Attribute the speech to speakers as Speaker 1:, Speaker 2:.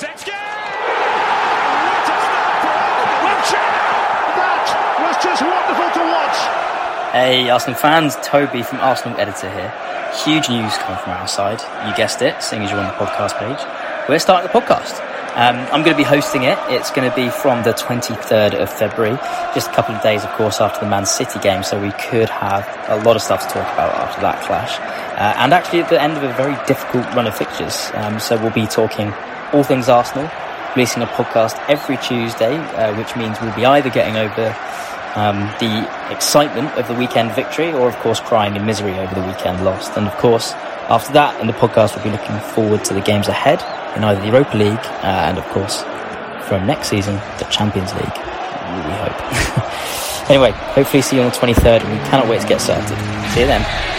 Speaker 1: What a!
Speaker 2: That was just wonderful to watch.
Speaker 3: Hey, Arsenal fans, Toby from Arsenal Editor here. Huge news coming from our side. You guessed it, seeing as you're on the podcast page. We're starting the podcast. Um, I'm going to be hosting it. It's going to be from the 23rd of February, just a couple of days, of course, after the Man City game. So we could have a lot of stuff to talk about after that clash. Uh, and actually at the end of a very difficult run of fixtures. Um, so we'll be talking all things Arsenal, releasing a podcast every Tuesday, uh, which means we'll be either getting over um, the excitement of the weekend victory, or of course crying in misery over the weekend lost. And of course, after that, in the podcast, we'll be looking forward to the games ahead in either the Europa League uh, and, of course, from next season, the Champions League. We hope. anyway, hopefully, see you on the 23rd, and we cannot wait to get started. See you then.